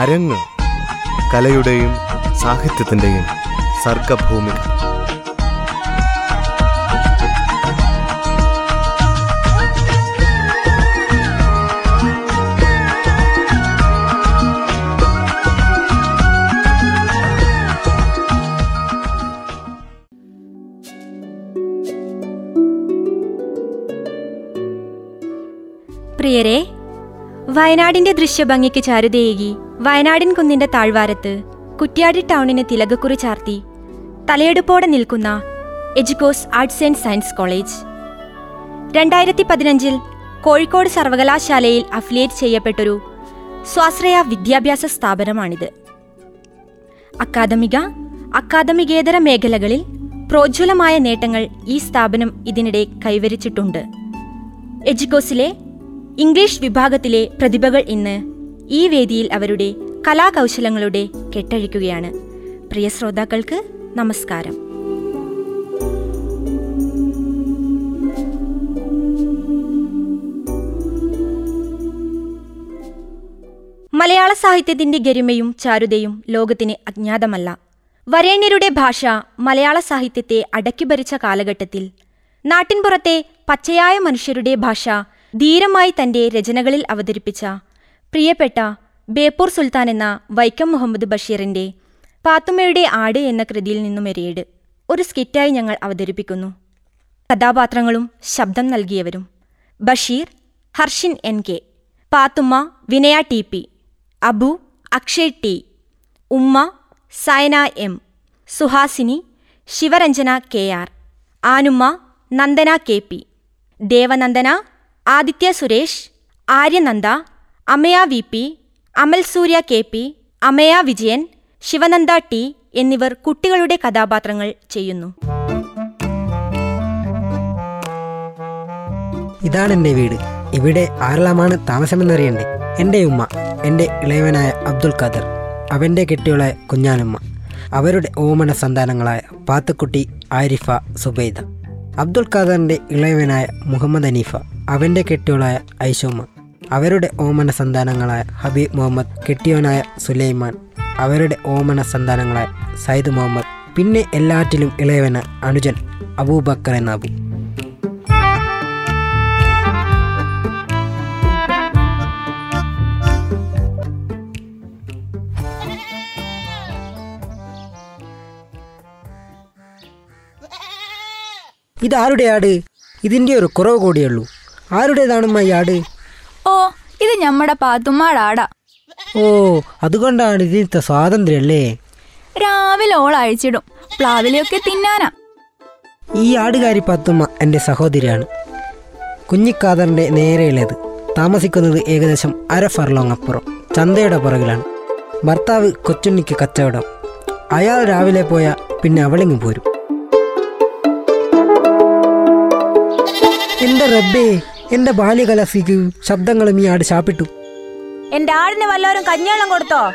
അരങ്ങ് കലയുടെയും സാഹിത്യത്തിന്റെയും സർഗഭൂമിക. പ്രിയരെ വയനാടിന്റെ ദൃശ്യഭംഗിക്ക് ചാരുതയേകി വയനാടിൻ കുന്നിന്റെ താഴ്വാരത്ത് കുറ്റ്യാടി ടൗണിന് തിലകക്കുറി ചാർത്തി തലയെടുപ്പോടെ നിൽക്കുന്ന Educos arts and science college. രണ്ടായിരത്തി പതിനഞ്ചിൽ കോഴിക്കോട് സർവകലാശാലയിൽ അഫിലിയേറ്റ് ചെയ്യപ്പെട്ടൊരു സ്വാശ്രയ വിദ്യാഭ്യാസ സ്ഥാപനമാണിത്. അക്കാദമിക അക്കാദമികേതര മേഖലകളിൽ പ്രോജ്വലമായ നേട്ടങ്ങൾ ഈ സ്ഥാപനം ഇതിനിടെ കൈവരിച്ചിട്ടുണ്ട്. എജുക്കോസിലെ ഇംഗ്ലീഷ് വിഭാഗത്തിലെ പ്രതിഭകൾ ഇന്ന് ഈ വേദിയിൽ അവരുടെ കലാകൗശലങ്ങളുടെ കെട്ടഴിക്കുകയാണ്. പ്രിയ ശ്രോതാക്കൾക്ക് നമസ്കാരം. മലയാള സാഹിത്യത്തിന്റെ ഗരിമയും ചാരുതയും ലോകത്തിന് അജ്ഞാതമല്ല. വരേണ്യരുടെ ഭാഷ മലയാള സാഹിത്യത്തെ അടക്കിഭരിച്ച കാലഘട്ടത്തിൽ നാട്ടിൻപുറത്തെ പച്ചയായ മനുഷ്യരുടെ ഭാഷ ധീരമായി തന്റെ രചനകളിൽ അവതരിപ്പിച്ച പ്രിയപ്പെട്ട ബേപ്പൂർ സുൽത്താൻ എന്ന വൈക്കം മുഹമ്മദ് ബഷീറിന്റെ പാത്തുമ്മയുടെ ആട് എന്ന കൃതിയിൽ നിന്നും എരിയേട് ഒരു സ്കിറ്റായി ഞങ്ങൾ അവതരിപ്പിക്കുന്നു. കഥാപാത്രങ്ങളും ശബ്ദം നൽകിയവരും Basheer Harshin N K Pathumma Vinaya T P Abu Akshay T Umma Sayana M Suhasini Sivaranjana K R Anumma Nandana K P Devanandana Aditya Suresh Aryananda Amaya V P Amal Surya K P Amaya Vijayan Sivananda T എന്നിവർ കുട്ടികളുടെ കഥാപാത്രങ്ങൾ ചെയ്യുന്നു. ഇതാണ് എന്റെ വീട്. ഇവിടെ ആരെല്ലാമാണ് താമസമെന്നറിയണ്ടേ. എന്റെ ഉമ്മ എന്റെ ഇളയവനായ അബ്ദുൽ ഖാദർ അവന്റെ കെട്ടിയോളായ കുഞ്ഞാനുമ്മ അവരുടെ ഓമന സന്താനങ്ങളായ പാത്തുക്കുട്ടി ആരിഫ സുബൈദ. അബ്ദുൽ ഖാദറിന്റെ ഇളയവനായ മുഹമ്മദ് അനീഫ അവന്റെ കെട്ടിയോളായ ഐശോമ അവരുടെ ഓമന സന്താനങ്ങളായ ഹബീബ് മുഹമ്മദ് കെട്ടിയോനായ സുലൈമാൻ അവരുടെ ഓമന സന്താനങ്ങളായ സയ്യിദ് മുഹമ്മദ് പിന്നെ എല്ലാറ്റിലും ഇളയവന അനുജൻ അബൂബക്കർ എന്നാബു ഇതാരുടെ ആട്? ഇതിന്റെ ഒരു കുറവ് കൂടിയുള്ളൂ ആരുടേതാണമ്മ ഈ ആട്? ഓ ഇത് ഞമ്മടെ പാത്തുമ്മാടാടാ. ഓ അതുകൊണ്ടാണ് ഇതിനത്തെ സ്വാതന്ത്ര്യം അല്ലേ രാവിലെ ഓൾ അഴിച്ചിടും പ്ലാവിലൊക്കെ തിന്നാനാ. ഈ ആടുകാരി പത്തുമ്മ എന്റെ സഹോദരിയാണ്. കുഞ്ഞിക്കാതറിന്റെ നേരെയുള്ളത്. താമസിക്കുന്നത് ഏകദേശം അര ഫർലോങ് അപ്പുറം. ചന്തയുടെ പുറകിലാണ്. ഭർത്താവ് കൊച്ചുണ്ണിക്ക് കച്ചവടം. അയാൾ രാവിലെ പോയാൽ പിന്നെ അവളിങ്ങ് പോരും. എന്റെ റബ്ബേ? എന്റെ ബാല്യകലസിക്ക് ശബ്ദങ്ങളും ഈ ആട് ശാപ്പിട്ടു എന്റെ ആടിന് വല്ലവരും കഞ്ഞിവെള്ളം കൊടുത്തോ?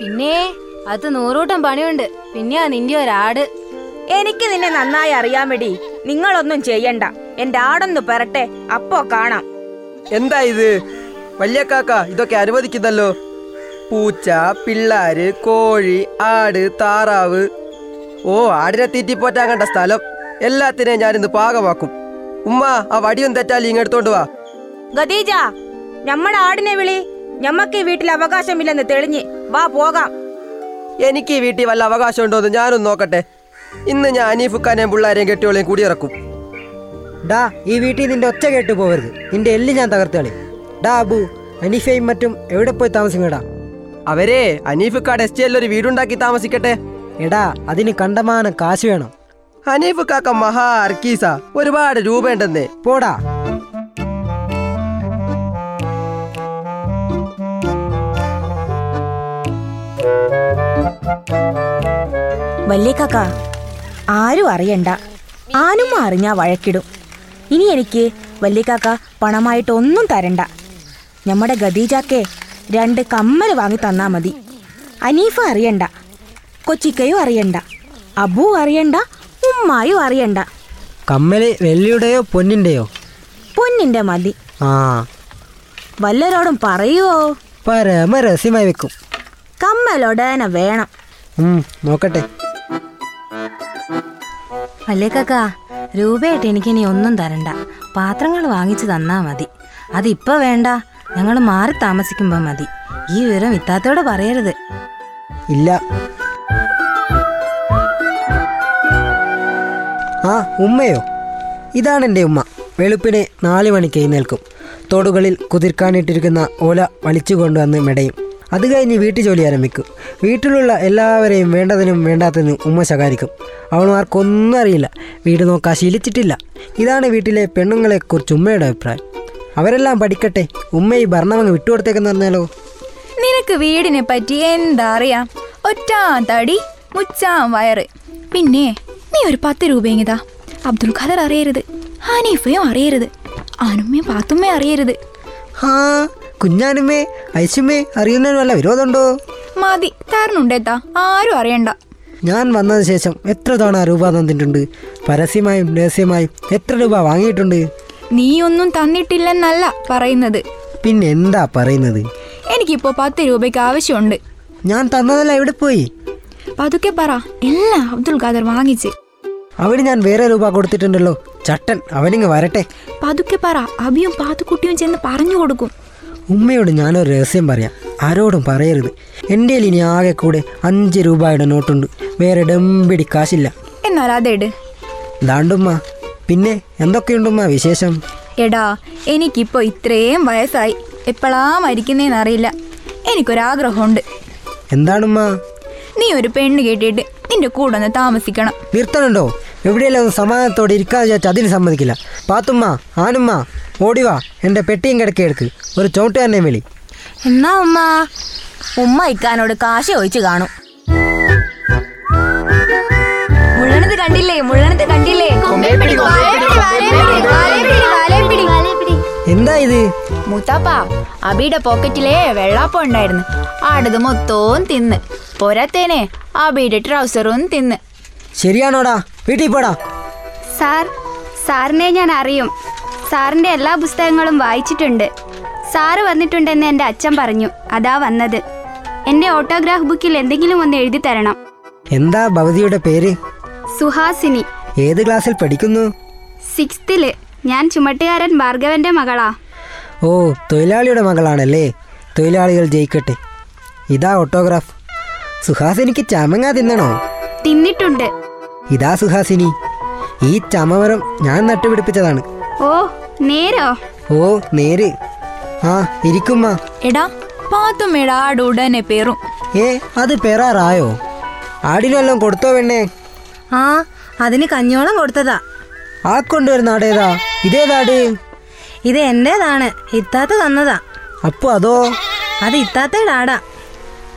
പിന്നെ അത് നൂറൂട്ടം പണിയുണ്ട്. പിന്നെയാ നിന്റെ ഒരാട്. എനിക്ക് നിന്നെ നന്നായി അറിയാമെടി. നിങ്ങളൊന്നും ചെയ്യണ്ട. എന്റെ ആടൊന്ന് പെരട്ടെ അപ്പോ കാണാം. എന്താ ഇത്? വലിയ കാക്ക ഇതൊക്കെ അനുവദിക്കുന്നല്ലോ? പൂച്ച പിള്ളാര് കോഴി ആട് താറാവ്. ഓ ആടിനെ തീറ്റിപ്പോറ്റാകേണ്ട സ്ഥലം. എല്ലാത്തിനെയും ഞാനിന്ന് പാകമാക്കും. ഉമ്മ ആ വടിയും തെറ്റാലി ഇങ്ങെടുത്തോണ്ട് വാ. ഗദീജ ഞമ്മടെ ആടിനെ വിളി. ഞമ്മക്ക് ഈ വീട്ടിൽ അവകാശമില്ലെന്ന് തെളിഞ്ഞ് വാ പോകാം. എനിക്ക് ഈ വീട്ടിൽ വല്ല അവകാശം ഉണ്ടോ എന്ന് ഞാനൊന്നും നോക്കട്ടെ. ഇന്ന് ഞാൻ അനീഫുക്കാനെയും പിള്ളേരെയും കെട്ടിയോളെയും കൂടിയിറക്കും. ഡാ ഈ വീട്ടിൽ നിന്റെ ഒച്ച കേട്ട് പോകരുത് നിന്റെ എല്ല് ഞാൻ തകർത്തളി ഡാ അബു അനീഫയും മറ്റും എവിടെ പോയി താമസിക്കടാ അവരെ അനീഫുക്കാട് എസ് ടി ഒരു വീടുണ്ടാക്കി താമസിക്കട്ടെ. എടാ അതിന് കണ്ടമാനം കാശ് വേണം. ഹനീഫ് കാക്ക മഹാ അർക്കീസ. ഒരുപാട് രൂപയുണ്ടെന്നേ. പോടാ. വല്യേക്കാക്ക ആരും അറിയണ്ട. ആനും അറിഞ്ഞാ വഴക്കിടും. ഇനി എനിക്ക് വല്യേക്കാക്ക പണമായിട്ടൊന്നും തരണ്ട. നമ്മുടെ ഗദീജാക്കെ രണ്ട് കമ്മൽ വാങ്ങി തന്നാ മതി. അനീഫ അറിയണ്ട. കൊച്ചിക്കയും അറിയണ്ട. അബു അറിയണ്ട. ഉമ്മായും അറിയണ്ട. കമ്മൽ വെള്ളിയുടെയോ പൊന്നിന്റെയോ? പൊന്നിന്റെ മതി. ആ. വല്ലരോടും പറയുവോ? പരമ രഹസ്യമായി വെക്കും കമ്മലുടനെ വേണം. നോക്കട്ടെ. കക്ക? രൂപയായിട്ട് എനിക്കിനി ഒന്നും തരണ്ട. പാത്രങ്ങൾ വാങ്ങിച്ചു തന്നാ മതി. അതിപ്പോ വേണ്ട. ഞങ്ങൾ മാറി താമസിക്കുമ്പോ മതി. ഈ വിവരം ഇത്താത്തോടെ പറയരുത്. ഇല്ല. ആ ഉമ്മയോ? ഇതാണ് എന്റെ ഉമ്മ. വെളുപ്പിനെ നാല് മണിക്ക് എഴുന്നേൽക്കും തോടുകളിൽ കുതിർക്കാനിട്ടിരിക്കുന്ന ഓല വലിച്ചു കൊണ്ടുവന്ന് മെടയും. അത് കഴിഞ്ഞ് വീട്ടു ജോലി ആരംഭിക്കും. വീട്ടിലുള്ള എല്ലാവരെയും വേണ്ടതിനും വേണ്ടാത്തതിനും ഉമ്മ ശകാരിക്കും. അവളുമാർക്കൊന്നും അറിയില്ല. വീട് നോക്കാൻ ശീലിച്ചിട്ടില്ല. ഇതാണ് വീട്ടിലെ പെണ്ണുങ്ങളെക്കുറിച്ച് ഉമ്മയുടെ അഭിപ്രായം. അവരെല്ലാം പഠിക്കട്ടെ. ഉമ്മ ഈ ഭരണമങ്ങ് വിട്ടുകൊടുത്തേക്കെന്ന് പറഞ്ഞാലോ? നിനക്ക് വീടിനെ പറ്റി എന്താ അറിയാം? ഒറ്റാം തടി മുച്ചാം വയറ്. പിന്നെ നീ ഒരു പത്ത് രൂപയെങ്കിതാ അബ്ദുൽ ഖാദർ അറിയരുത്. ഹനീഫയും അറിയരുത്. അനുമ്മയും പാത്തുമ്മയും അറിയരുത്. ഹാ കുഞ്ഞാനുമ്മേ ഐശുമ്മേ അറിയുന്നതിന് വല്ല വിരോധമുണ്ടോ? മതി തരണുണ്ടേത്താ ആരും അറിയണ്ട. ഞാൻ വന്നതിന് ശേഷം എത്ര തവണ രൂപ തന്നിട്ടുണ്ട്? പരസ്യമായും രഹസ്യമായും എത്ര രൂപ വാങ്ങിയിട്ടുണ്ട്? നീ ഒന്നും തന്നിട്ടില്ലെന്നല്ല പറയുന്നത്. പിന്നെ എന്താ പറയുന്നത്? എനിക്കിപ്പോ പത്ത് രൂപയ്ക്ക് ആവശ്യമുണ്ട്. ഞാൻ തന്നതല്ല എവിടെ പോയി? പതുക്കെ പറ. എല്ലാം അബ്ദുൽ ഖാദർ വാങ്ങിച്ച്. അവിടെ ഞാൻ വേറെ രൂപ കൊടുത്തിട്ടുണ്ടല്ലോ. ചട്ടൻ അവനിങ്ങ് വരട്ടെ. പതുക്കെ പറ. അബിയും പാത്തുക്കുട്ടിയും ചെന്ന് പറഞ്ഞു കൊടുക്കും. ഉമ്മയോട് ഞാനൊരു രഹസ്യം പറയാം. ആരോടും പറയരുത്. എന്റെ ഇനി ആകെ കൂടെ അഞ്ച് രൂപയുടെ നോട്ടുണ്ട്. വേറെ ഡമ്പിടി കാശില്ല. എന്നാൽ അതെട്. ദാണ്ടുമ്മ പിന്നെ എന്തൊക്കെയുണ്ടുമ്മ വിശേഷം? എടാ എനിക്കിപ്പോ ഇത്രയും വയസ്സായി. എപ്പോഴാ മരിക്കുന്നേന്നറിയില്ല എനിക്കൊരാഗ്രഹമുണ്ട്. എന്താണുമ്മ? നീ ഒരു പെണ്ണ് കേട്ടിട്ട് നിന്റെ കൂടെ ഒന്ന് താമസിക്കണം. നിർത്തണുണ്ടോ? എവിടെയെല്ലാം ഒന്ന് സമാധാനത്തോടെ ഇരിക്കാതെ വിചാരിച്ച് അതിന് സമ്മതിക്കില്ല. പാത്തുമ്മ ആനുമ്മ ഓടിവാ എന്റെ പെട്ടിയും കിടക്കെടുക്ക് ഒരു ചോട്ടുകാരനെ വിളി. എന്നാ ഉമ്മ? ഉമ്മ ഇക്കാനോട് കാശ് ചോദിച്ചു കാണും. മുള്ളണത് കണ്ടില്ലേ? മുള്ളണത് കണ്ടില്ലേ? എന്താ ഇത്? മുത്താപ്പ അബിയുടെ പോക്കറ്റിലെ വെള്ളാപ്പം ഉണ്ടായിരുന്നു ആടത് മൊത്തവും തിന്ന്. പോരാത്തേനെ അബിയുടെ ട്രൗസറും തിന്ന്. ശരിയാണോടാ? വീട്ടിൽ പോടാ. സാർ സാറിനെ ഞാൻ അറിയും. സാറിന്റെ എല്ലാ പുസ്തകങ്ങളും വായിച്ചിട്ടുണ്ട്. സാറ് വന്നിട്ടുണ്ടെന്ന് എന്റെ അച്ഛൻ പറഞ്ഞു. അതാ വന്നത്. എന്റെ ഓട്ടോഗ്രാഫ് ബുക്കിൽ എന്തെങ്കിലും ഒന്ന് എഴുതി തരണം. എന്താ ഭവതിയുടെ പേര്? സുഹാസിനി. ഏത് ക്ലാസ്സിൽ പഠിക്കുന്നു? സിക്സ്ത്തിൽ. ഞാൻ ചുമട്ടുകാരൻ ഭാർഗവന്റെ മകളാ. ഓ തൊഴിലാളിയുടെ മകളാണല്ലേ? തൊഴിലാളികൾ ജയിക്കട്ടെ. ഇതാ ഓട്ടോഗ്രാഫ്. സുഹാസിനിക്ക് ചമങ്ങാ തിന്നണോ? തിന്നിട്ടുണ്ട്. ഇതാ സുഹാസിനി ഈ ചമമരം ഞാൻ നട്ടുപിടിപ്പിച്ചതാണ്. ഓ നേരോ? ഓ നേര്. ആ ഇരിക്കുമ്മ. എടാ പാത്തുമ്മയുടെ ആട് ഉടനെ പേറും. ഏ അത് പേറാറായോ? ആടിനെല്ലാം കൊടുത്തോ വേണേ ആ അതിന് കഞ്ഞോളം കൊടുത്തതാ. ആ കൊണ്ടുവരുന്ന ആടേതാ? ഇതേതാട് ഇത് എന്റേതാണ് ഇത്താത്ത തന്നതാ. അപ്പോ അതോ? അത് ഇത്താത്തയുടെ ആടാ.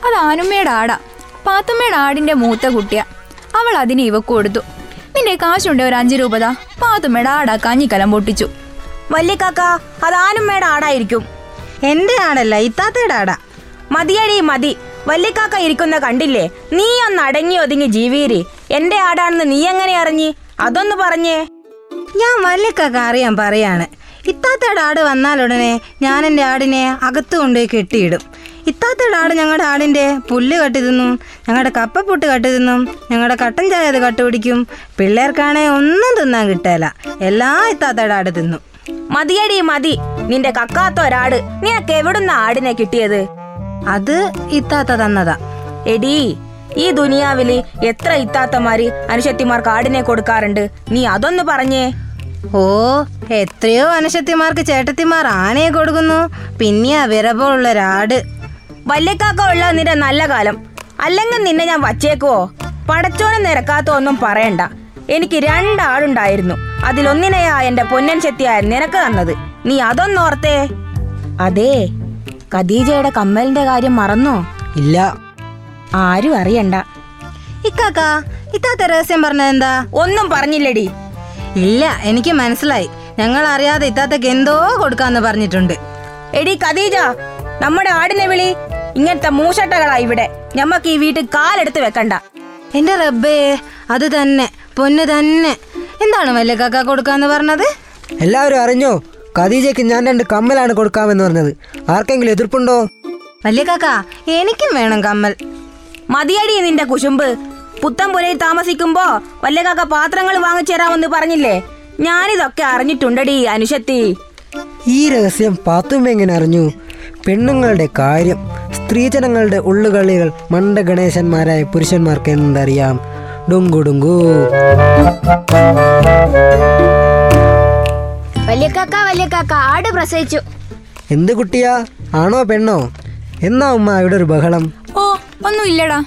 അത് ആനുമ്മയുടെ ആടാ. പാത്തുമ്മയുടെ ആടിന്റെ മൂത്ത കുട്ടിയാ. അവൾ അതിനെ ഇവക്ക് കൊടുത്തു. നിന്റെ കാശുണ്ട് ഒരു അഞ്ച് രൂപതാ പാത്തുമ്മയുടെ ആടാ കഞ്ഞിക്കലം പൊട്ടിച്ചു. കാക്ക അത് ആടായിരിക്കും. എന്റെ ആടല്ല ഇത്താത്തയുടെ ആടാ. മതിയടി മതി. വല്യക്കാക്ക ഇരിക്കുന്ന കണ്ടില്ലേ? നീ ഒന്ന് അടങ്ങി ഒതുങ്ങി ജീവീരി എന്റെ ആടാണെന്ന് നീ എങ്ങനെ അറിഞ്ഞി? അതൊന്ന് പറഞ്ഞേ. ഞാൻ വല്യക്കൊക്കെ അറിയാൻ പറയാണ്. ഇത്താത്തയുടെ ആട് വന്നാലുടനെ ഞാൻ എന്റെ ആടിനെ അകത്തു കൊണ്ടുപോയി കെട്ടിയിടും. ഇത്താത്തയുടെ ആട് ഞങ്ങളുടെ ആടിന്റെ. പുല്ല് കട്ടി തിന്നും ഞങ്ങളുടെ കപ്പപ്പുട്ട് കട്ടി തിന്നും ഞങ്ങളുടെ കട്ടൻ ചായ അത് കട്ടുപിടിക്കും. പിള്ളേർക്കാണെ ഒന്നും തിന്നാൻ കിട്ടേല. എല്ലാ ഇത്താത്തയുടെ ആട് തിന്നും. മതിയടി മതി. നിന്റെ കക്കാത്ത ഒരാട്. നിനക്ക് എവിടുന്ന ആടിനെ കിട്ടിയത്? അത് ഇത്താത്ത തന്നതാ. എടി ഈ ദുനിയാവിൽ എത്ര ഇത്താത്തമാര് അനുശക്തിമാർക്ക് ആടിനെ കൊടുക്കാറുണ്ട്? നീ അതൊന്ന് പറഞ്ഞേ. ഓ എത്രയോ അനശക്തിമാർക്ക് ചേട്ടത്തിമാർ ആനയെ കൊടുക്കുന്നു. പിന്നെയാ വിരപമുള്ള ഒരാട് വല്യക്കാക്ക ഉള്ള നിന്റെ നല്ല കാലം. അല്ലെങ്കിൽ നിന്നെ ഞാൻ വച്ചേക്കുവോ? പടച്ചോനെ നിരക്കാത്ത ഒന്നും പറയണ്ട. എനിക്ക് രണ്ടാളുണ്ടായിരുന്നു. അതിലൊന്നിനെയാ എന്റെ പൊന്നൻ ശക്തിയായ നിനക്ക് തന്നത്. നീ അതൊന്നോർത്തേ അതെ ഖദീജയുടെ കമ്മലിന്റെ കാര്യം മറന്നോ? ഇല്ല. ആരും അറിയണ്ട. ഇക്കാക്ക ഇത്താത്ത രഹസ്യം പറഞ്ഞത് എന്താ ഒന്നും പറഞ്ഞില്ലടി. ഇല്ല എനിക്ക് മനസ്സിലായി. ഞങ്ങൾ അറിയാതെ ഇത്താത്തക്ക് എന്തോ കൊടുക്കാന്ന് പറഞ്ഞിട്ടുണ്ട്. എടി ഖദീജ നമ്മുടെ ആടിനെ വിളി. ഇങ്ങനത്തെ മൂശട്ടകളാ ഇവിടെ. ഞമ്മക്ക് ഈ വീട്ടിൽ കാലെടുത്ത് വെക്കണ്ട. എന്റെ റബ്ബേ അത് തന്നെ പൊന്ന് തന്നെ. എന്താണ് വല്യക്കാക്ക കൊടുക്കാന്ന് പറഞ്ഞത്? എല്ലാവരും അറിഞ്ഞോ? ഖദീജയ്ക്ക് ഞാൻ രണ്ട് കമ്മലാണ് കൊടുക്കാമെന്ന് പറഞ്ഞത്. ആർക്കെങ്കിലും എതിർപ്പുണ്ടോ? വല്യ കാക്ക എനിക്കും വേണം കമ്മൽ. മതിയടി നിന്റെ കുശുമ്പ്. പുത്തൻപുരയിൽ താമസിക്കുമ്പോ വല്ലക്കാക്ക പാത്രങ്ങൾ വാങ്ങിച്ചു തരാമെന്ന് പറഞ്ഞില്ലേ? ഞാനിതൊക്കെ അറിഞ്ഞിട്ടുണ്ടടി അനുശത്തി ഈ രഹസ്യം പാത്തുമ്മ എങ്ങനെ അറിഞ്ഞു? പെണ്ണുങ്ങളുടെ കാര്യം സ്ത്രീജനങ്ങളുടെ ഉള്ളുകളികൾ മണ്ട ഗണേശന്മാരായ പുരുഷന്മാർക്ക് എന്തറിയാം? ഡുങ്കു ഡുങ്കു. വലിയ കാക്ക വലിയ കാക്ക ആട് പ്രസവിച്ചു. എന്ത് കുട്ടിയാ? ആണോ പെണ്ണോ? എന്നാ ഉമ്മ ഇവിടെ ഒരു ബഹളം? ഓ ഒന്നുമില്ലടാ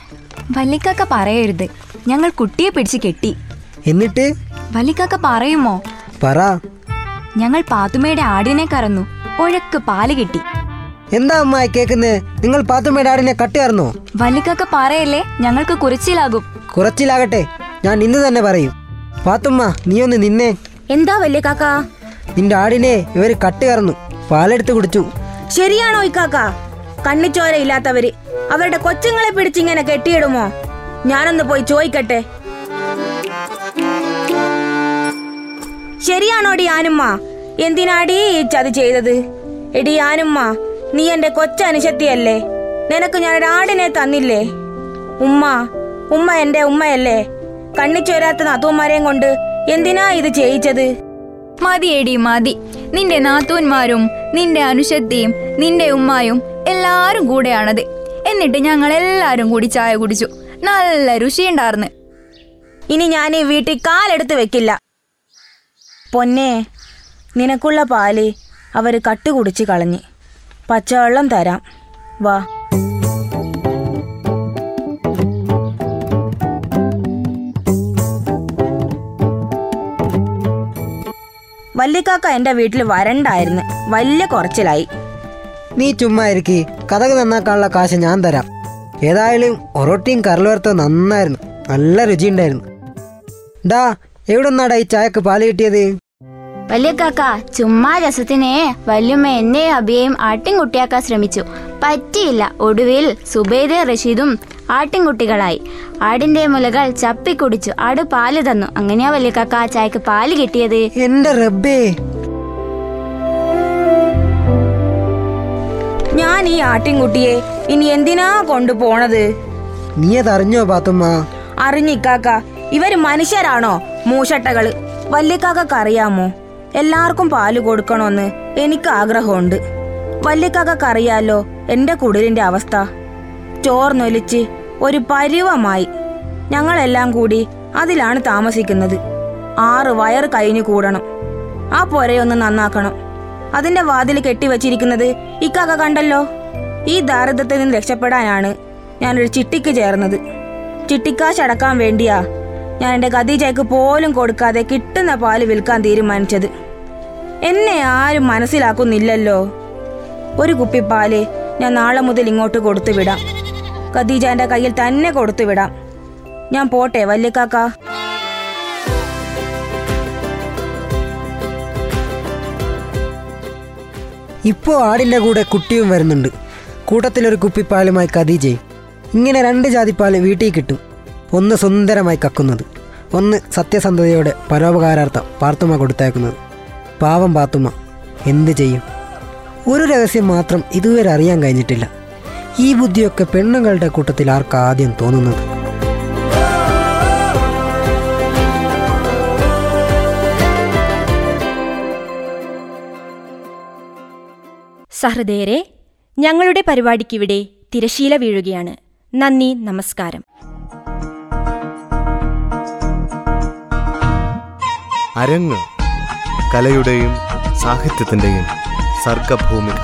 വല്ലിക്കാക്ക പറയരുത്. ഞങ്ങൾ കുട്ടിയെ പിടിച്ച് കെട്ടി. എന്നിട്ട്? വല്ലിക്കാക്ക പറയുമോ? പറ. ഞങ്ങൾ പാത്തുമ്മയുടെ ആടിനെ കറന്നു. ഒഴക്ക് പാൽ കിട്ടി. എന്താ അമ്മായി കേക്കുന്നേ? നിങ്ങൾ പാത്തുമ്മയുടെ ആടിനെ കട്ടിയാർന്നോ? വല്ലിക്കൊക്കെ പറയല്ലേ? ഞങ്ങൾക്ക് കുറിച്ചിലാകും. കുറച്ചിലാകട്ടെ. ഞാൻ ഇന്ന് തന്നെ പറയും. പാത്തുമ്മ നീ ഒന്ന് നിന്നേ. എന്താ വല്യ കാക്ക നിന്റെ ആടിനെ ഇവർ കട്ടുകറന്നു പാലെടുത്ത് കുടിച്ചു. ശരിയാണോ ഇക്കാക്ക? കണ്ണിച്ചോര ഇല്ലാത്തവര്. അവരുടെ കൊച്ചുങ്ങളെ പിടിച്ചിങ്ങനെ കെട്ടിയിടുമോ? ഞാനൊന്ന് പോയി ചോദിക്കട്ടെ. ശരിയാണോടി ആനുമ്മ? എന്തിനാടി ഈ ചതി ചെയ്തത്? എടി ആനുമ്മ നീ എന്റെ കൊച്ചനുശക്തിയല്ലേ? നിനക്ക് ഞാൻ ആടിനെ തന്നില്ലേ? ഉമ്മ ഉമ്മ എന്റെ ഉമ്മയല്ലേ? കണ്ണിച്ചോരാത്ത നാത്തൂന്മാരെയും കൊണ്ട് എന്തിനാ ഇത് ചെയ്യിച്ചത്? മതിയേടി മതി. നിന്റെ നാത്തൂന്മാരും നിന്റെ അനുശക്തിയും നിന്റെ ഉമ്മായും എല്ലാരും കൂടെയാണത്. എന്നിട്ട് ഞങ്ങൾ എല്ലാരും കൂടി ചായ കുടിച്ചു. നല്ല രുചിയുണ്ടാർന്ന്. ഇനി ഞാൻ ഈ വീട്ടിൽ കാലെടുത്ത് വെക്കില്ല. പൊന്നെ നിനക്കുള്ള പാൽ അവർ കട്ടുകുടിച്ച് കളഞ്ഞ്. പച്ചവെള്ളം തരാം. വാ. വല്യക്കാക്ക എന്റെ വീട്ടിൽ വരണ്ടായിരുന്നു. വലിയ കുറച്ചിലായി. നീ ചുമ്മാ ഇരിക്കി. കഥക് നന്നാക്കാനുള്ള കാശ് ഞാൻ തരാം. ഏതായാലും ഒറോട്ടിയും കരളുവരത്തോ നന്നായിരുന്നു. നല്ല രുചിയുണ്ടായിരുന്നു. ഡാ എവിടെ നിന്നാടാ ഈ ചായക്ക് പാൽ കിട്ടിയത്? വലിയ കാക്ക ചുമ്മാ രസത്തിനെ വല്യമ്മ എന്നെ അബിയെയും ആട്ടിൻകുട്ടിയാക്കാൻ ശ്രമിച്ചു. പറ്റിയില്ല. ഒടുവിൽ സുബൈദ റഷീദും ആട്ടിൻകുട്ടികളായി. ആടിന്റെ മുലകൾ ചപ്പിക്കുടിച്ചു ആട് പാൽ തന്നു. അങ്ങനെയാ വലിയ കാക്ക ചായക്ക് പാൽ കിട്ടിയത്? എന്റെ റബ്ബേ. ഞാൻ ഈ ആട്ടിൻകുട്ടിയെ ഇനി എന്തിനാ കൊണ്ടുപോണത് നീ അതറിഞ്ഞോ പാത്തുമ്മ? അറിഞ്ഞിക്കാക്ക ഇവർ മനുഷ്യരാണോ? മൂഷട്ടകൾ വല്യക്കാക്കറിയാമോ അറിയാമോ? എല്ലാവർക്കും പാൽ കൊടുക്കണമെന്ന് എനിക്ക് ആഗ്രഹമുണ്ട്. വല്യക്കാക്കറിയാലോ എന്റെ കുടിലിന്റെ അവസ്ഥ. ചോർന്നൊലിച്ച് ഒരു പരിവമായി ഞങ്ങളെല്ലാം കൂടി അതിലാണ് താമസിക്കുന്നത്. ആറ് വയർ കഴിഞ്ഞു കൂടണം. ആ പൊരയൊന്ന് നന്നാക്കണം. അതിന്റെ വാതിൽ കെട്ടിവച്ചിരിക്കുന്നത് ഇക്കാക്ക കണ്ടല്ലോ? ഈ ദാരിദ്ര്യത്തിൽ നിന്ന് രക്ഷപ്പെടാനാണ് ഞാനൊരു ചിട്ടിക്ക് ചേർന്നത്. ചിട്ടിക്കാശടക്കാൻ വേണ്ടിയാ ഞാൻ എന്റെ ഖദീജയ്ക്ക് പോലും കൊടുക്കാതെ കിട്ടുന്ന പാൽ വിൽക്കാൻ തീരുമാനിച്ചത്. എന്നെ ആരും മനസ്സിലാക്കുന്നില്ലല്ലോ. ഒരു കുപ്പി പാൽ ഞാൻ നാളെ മുതൽ ഇങ്ങോട്ട് കൊടുത്തു വിടാം. ഖദീജ എന്റെ കയ്യിൽ തന്നെ കൊടുത്തു വിടാം. ഞാൻ പോട്ടെ വല്യക്കാക്ക ഇപ്പോൾ ആടിന്റെ കൂടെ കുട്ടിയും വരുന്നുണ്ട്. കൂട്ടത്തിലൊരു കുപ്പിപ്പാലുമായി കദീജയും ഇങ്ങനെ രണ്ട് ജാതിപ്പാൽ വീട്ടിൽ കിട്ടും. ഒന്ന് സുന്ദരമായി കക്കുന്നത്. ഒന്ന് സത്യസന്ധതയോടെ പരോപകാരാർത്ഥം പാർത്തുമ്മ കൊടുത്തേക്കുന്നത് പാവം പാത്തുമ്മ എന്ത് ചെയ്യും? ഒരു രഹസ്യം മാത്രം ഇതുവരെ അറിയാൻ കഴിഞ്ഞിട്ടില്ല. ഈ ബുദ്ധിയൊക്കെ പെണ്ണുങ്ങളുടെ കൂട്ടത്തിൽ ആർക്കാദ്യം തോന്നുന്നത്? സഹൃദയരെ ഞങ്ങളുടെ പരിപാടിക്കിവിടെ തിരശീല വീഴുകയാണ്. നന്ദി നമസ്കാരം. അരങ്ങ് കലയുടെയും സാഹിത്യത്തിന്റെയും സർഗഭൂമിക